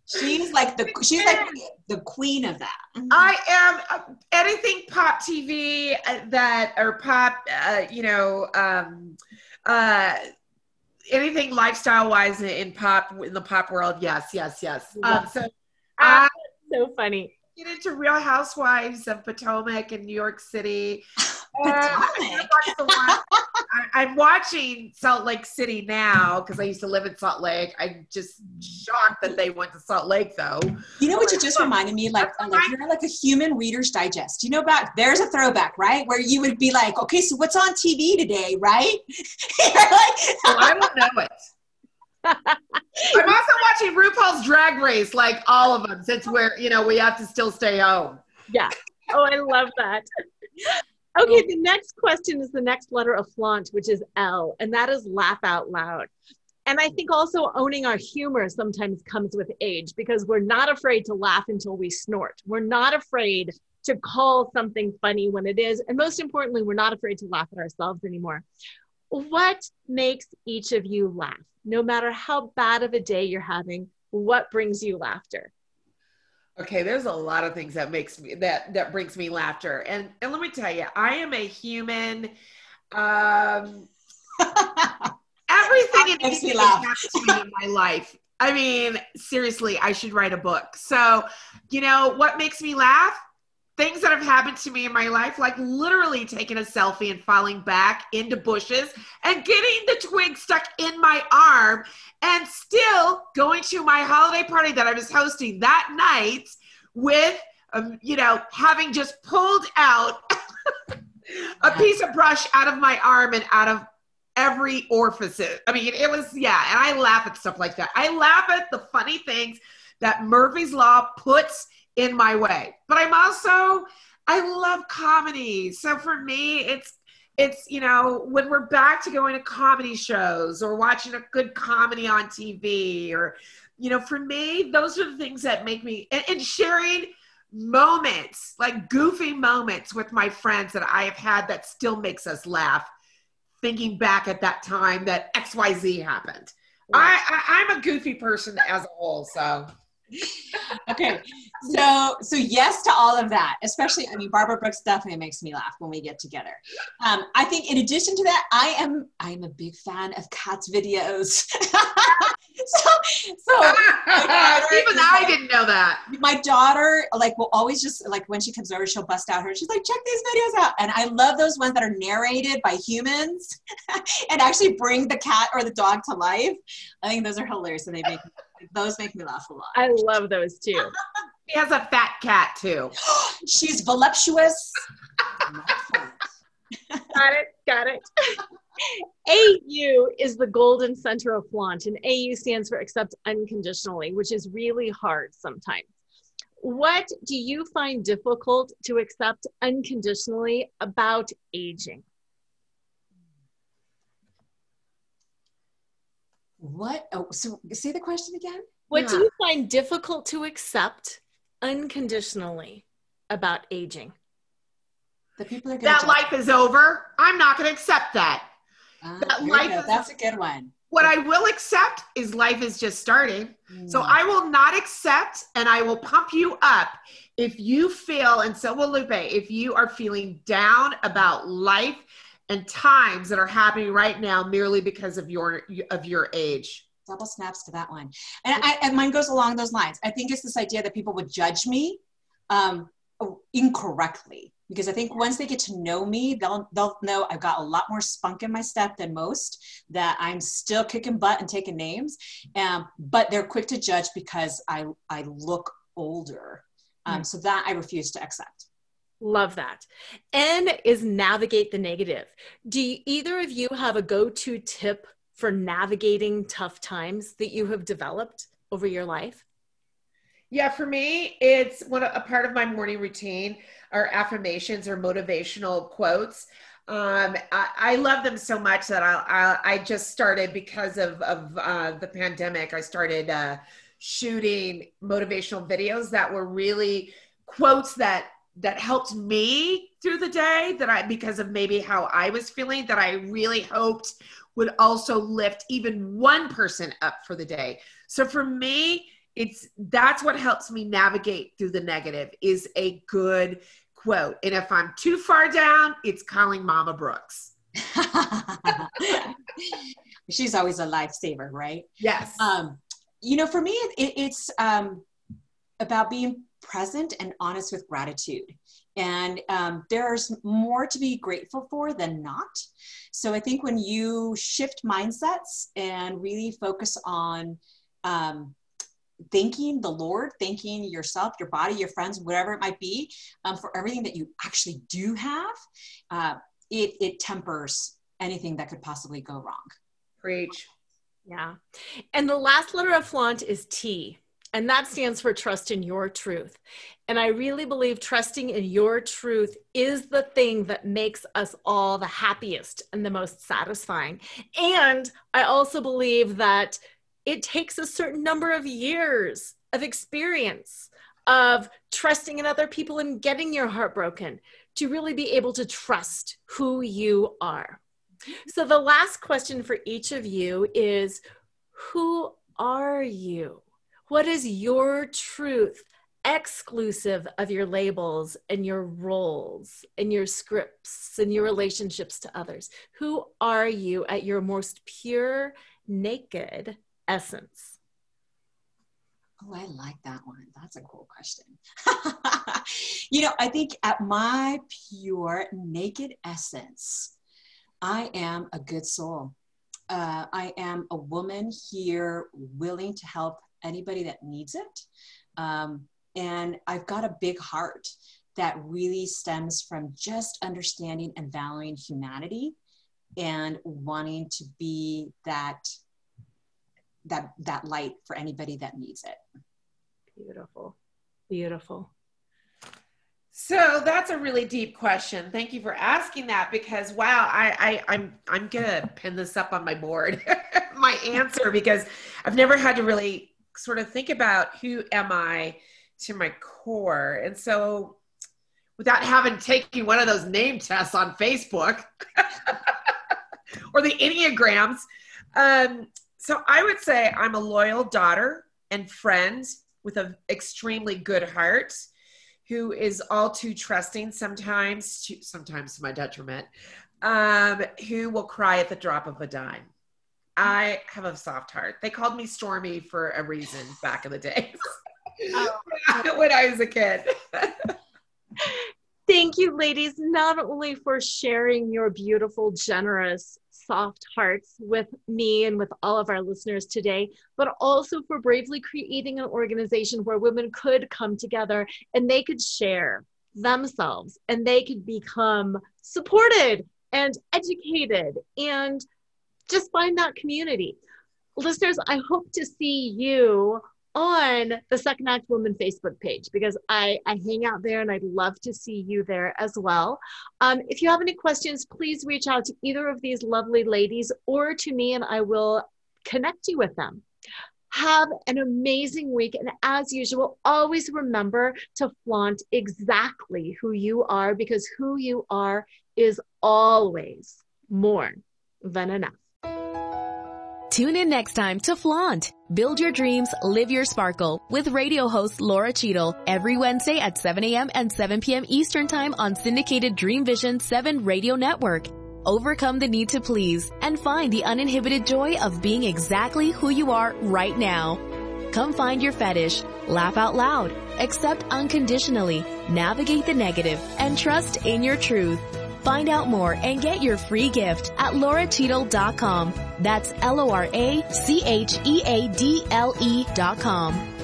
Speaker 4: She's like the she's like the queen of that.
Speaker 3: I am uh, anything pop TV uh, that or pop, uh, you know, um, uh, anything lifestyle wise in, in pop in the pop world. Yes, yes, yes. Um, so I
Speaker 2: so funny.
Speaker 3: get into Real Housewives of Potomac in New York City. <laughs>
Speaker 4: Potomac.
Speaker 3: watch the one- I, I'm watching Salt Lake City now because I used to live in Salt Lake. I'm just shocked that they went to Salt Lake though.
Speaker 4: You know what you just reminded me? Like, like you're like a human Reader's Digest. You know about there's a throwback, right? Where you would be like, okay, so what's on TV today, right? <laughs> you're like,
Speaker 3: Well, I don't know it. I'm also watching RuPaul's Drag Race, like all of them, since we're, you know, we have to still stay home.
Speaker 2: Yeah. Oh, I love that. Okay, the next question is the next letter of flaunt, which is L, and that is laugh out loud. And I think also owning our humor sometimes comes with age because we're not afraid to laugh until we snort. We're not afraid to call something funny when it is. And most importantly, we're not afraid to laugh at ourselves anymore. What makes each of you laugh? No matter how bad of a day you're having, what brings you laughter?
Speaker 3: Okay, there's a lot of things that makes me that that brings me laughter, and and let me tell you, I am a human. Um, <laughs> everything
Speaker 4: Makes me laugh.
Speaker 3: to me in my life. I mean, seriously, I should write a book. So, you know, what makes me laugh? Things that have happened to me in my life, like literally taking a selfie and falling back into bushes and getting the twig stuck in my arm and still going to my holiday party that I was hosting that night with, um, you know, having just pulled out <laughs> a piece of brush out of my arm and out of every orifice. I mean, it was, yeah, and I laugh at stuff like that. I laugh at the funny things that Murphy's Law puts in my way. But I'm also, I love comedy. So for me, it's, it's, you know, when we're back to going to comedy shows or watching a good comedy on TV or, you know, for me, those are the things that make me, and, and sharing moments, like goofy moments with my friends that I have had that still makes us laugh thinking back at that time that XYZ happened. I, I, I'm a goofy person as a whole, so
Speaker 4: okay. So so yes to all of that. Especially, I mean, Barbara Brooks definitely makes me laugh when we get together. Um, I think in addition to that, I am I am a big fan of cats videos. <laughs> so so <laughs>
Speaker 3: even I didn't know that.
Speaker 4: My daughter like will always just like when she comes over, she'll bust out her. She's like, check these videos out, and I love those ones that are narrated by humans <laughs> and actually bring the cat or the dog to life. I think those are hilarious, and they make those make me laugh a lot.
Speaker 2: I love those too. <laughs>
Speaker 3: she has a fat cat too. <gasps>
Speaker 4: She's voluptuous. <laughs>
Speaker 2: got it. Got it. AU is the golden center of flaunt, and AU stands for accept unconditionally, which is really hard sometimes. What do you find difficult to accept unconditionally about aging?
Speaker 4: What? Oh, so say the question again.
Speaker 2: What yeah. do you find difficult to accept unconditionally about aging?
Speaker 4: The people are
Speaker 3: that life is over. I'm not going to accept that.
Speaker 4: Uh, that life is, that's a good one.
Speaker 3: What I will accept is life is just starting. Mm. So I will not accept and I will pump you up if you feel, and so will Lupe, if you are feeling down about life and times that are happening right now merely because of your of your age.
Speaker 4: Double snaps to that one. And, I, and mine goes along those lines. I think it's this idea that people would judge me um, incorrectly. Because i think once they get to know me they'll they'll know i've got a lot more spunk in my step than most that i'm still kicking butt and taking names um, but they're quick to judge because i i look older. Um, mm. so that i refuse to accept
Speaker 2: Love that. N is navigate the negative. Do you, either of you have a go to tip for navigating tough times that you have developed over your life?
Speaker 3: Yeah, for me, it's one a part of my morning routine are affirmations or motivational quotes. Um, I, I, love them so much that I, I, I just started because of, of uh, the pandemic. I started uh, shooting motivational videos that were really quotes that that helped me through the day that I because of maybe how I was feeling that I really hoped would also lift even one person up for the day. So for me, it's that's what helps me navigate through the negative is a good quote. And if I'm too far down, it's calling Mama Brooks. <laughs>
Speaker 4: She's always a lifesaver, right?
Speaker 3: Yes.
Speaker 4: Um, you know, for me, it, it's um, about being present and honest with gratitude. And um, there's more to be grateful for than not. So I think when you shift mindsets and really focus on um, thanking the Lord, thanking yourself, your body, your friends, whatever it might be, um, for everything that you actually do have, uh, it, it tempers anything that could possibly go wrong.
Speaker 3: Preach.
Speaker 2: Yeah. And the last letter of flaunt is T. And that stands for trust in your truth. And I really believe trusting in your truth is the thing that makes us all the happiest and the most satisfying. And I also believe that it takes a certain number of years of experience of trusting in other people and getting your heart broken to really be able to trust who you are. So, the last question for each of you is Who are you? What is your truth exclusive of your labels and your roles and your scripts and your relationships to others? Who are you at your most pure, naked essence?
Speaker 4: Oh, I like that one. That's a cool question. <laughs> you know, I think at my pure, naked essence, I am a good soul. Uh, I am a woman here willing to help anybody that needs it. Um, and I've got a big heart that really stems from just understanding and valuing humanity and wanting to be that that that light for anybody that needs it
Speaker 2: beautiful beautiful
Speaker 3: so that's a really deep question. Thank you for asking that because wow, I, I I'm I'm gonna pin this up on my board, <laughs> my answer because I've never had to really sort of think about who am I to my core. And so without having taken one of those name tests on Facebook <laughs> or the Enneagrams, um, so I would say I'm a loyal daughter and friend with an extremely good heart who is all too trusting sometimes, to, sometimes to my detriment, um, who will cry at the drop of a dime. I have a soft heart. They called me Stormy for a reason back in the day <laughs> oh. <laughs> when I was a kid.
Speaker 2: Thank you, ladies, not only for sharing your beautiful, generous, soft hearts with me and with all of our listeners today, but also for bravely creating an organization where women could come together and they could share themselves and they could become supported and educated and just find that community. Listeners, I hope to see you on the Second Act Woman Facebook page because I, I hang out there and I'd love to see you there as well. Um, if you have any questions, please reach out to either of these lovely ladies or to me and I will connect you with them. Have an amazing week. And as usual, always remember to flaunt exactly who you are because who you are is always more than enough.
Speaker 1: Tune in next time to Flaunt. Build your dreams, live your sparkle with radio host Lora Cheadle every Wednesday at 7 a.m. and 7 p.m. Eastern Time on syndicated Dream Vision 7 radio network. Overcome the need to please and find the uninhibited joy of being exactly who you are right now. Come find your fetish, laugh out loud, accept unconditionally, navigate the negative, and trust in your truth. Find out more and get your free gift at loracheadle.com. That's L-O-R-A-C-H-E-A-D-L-E dot com.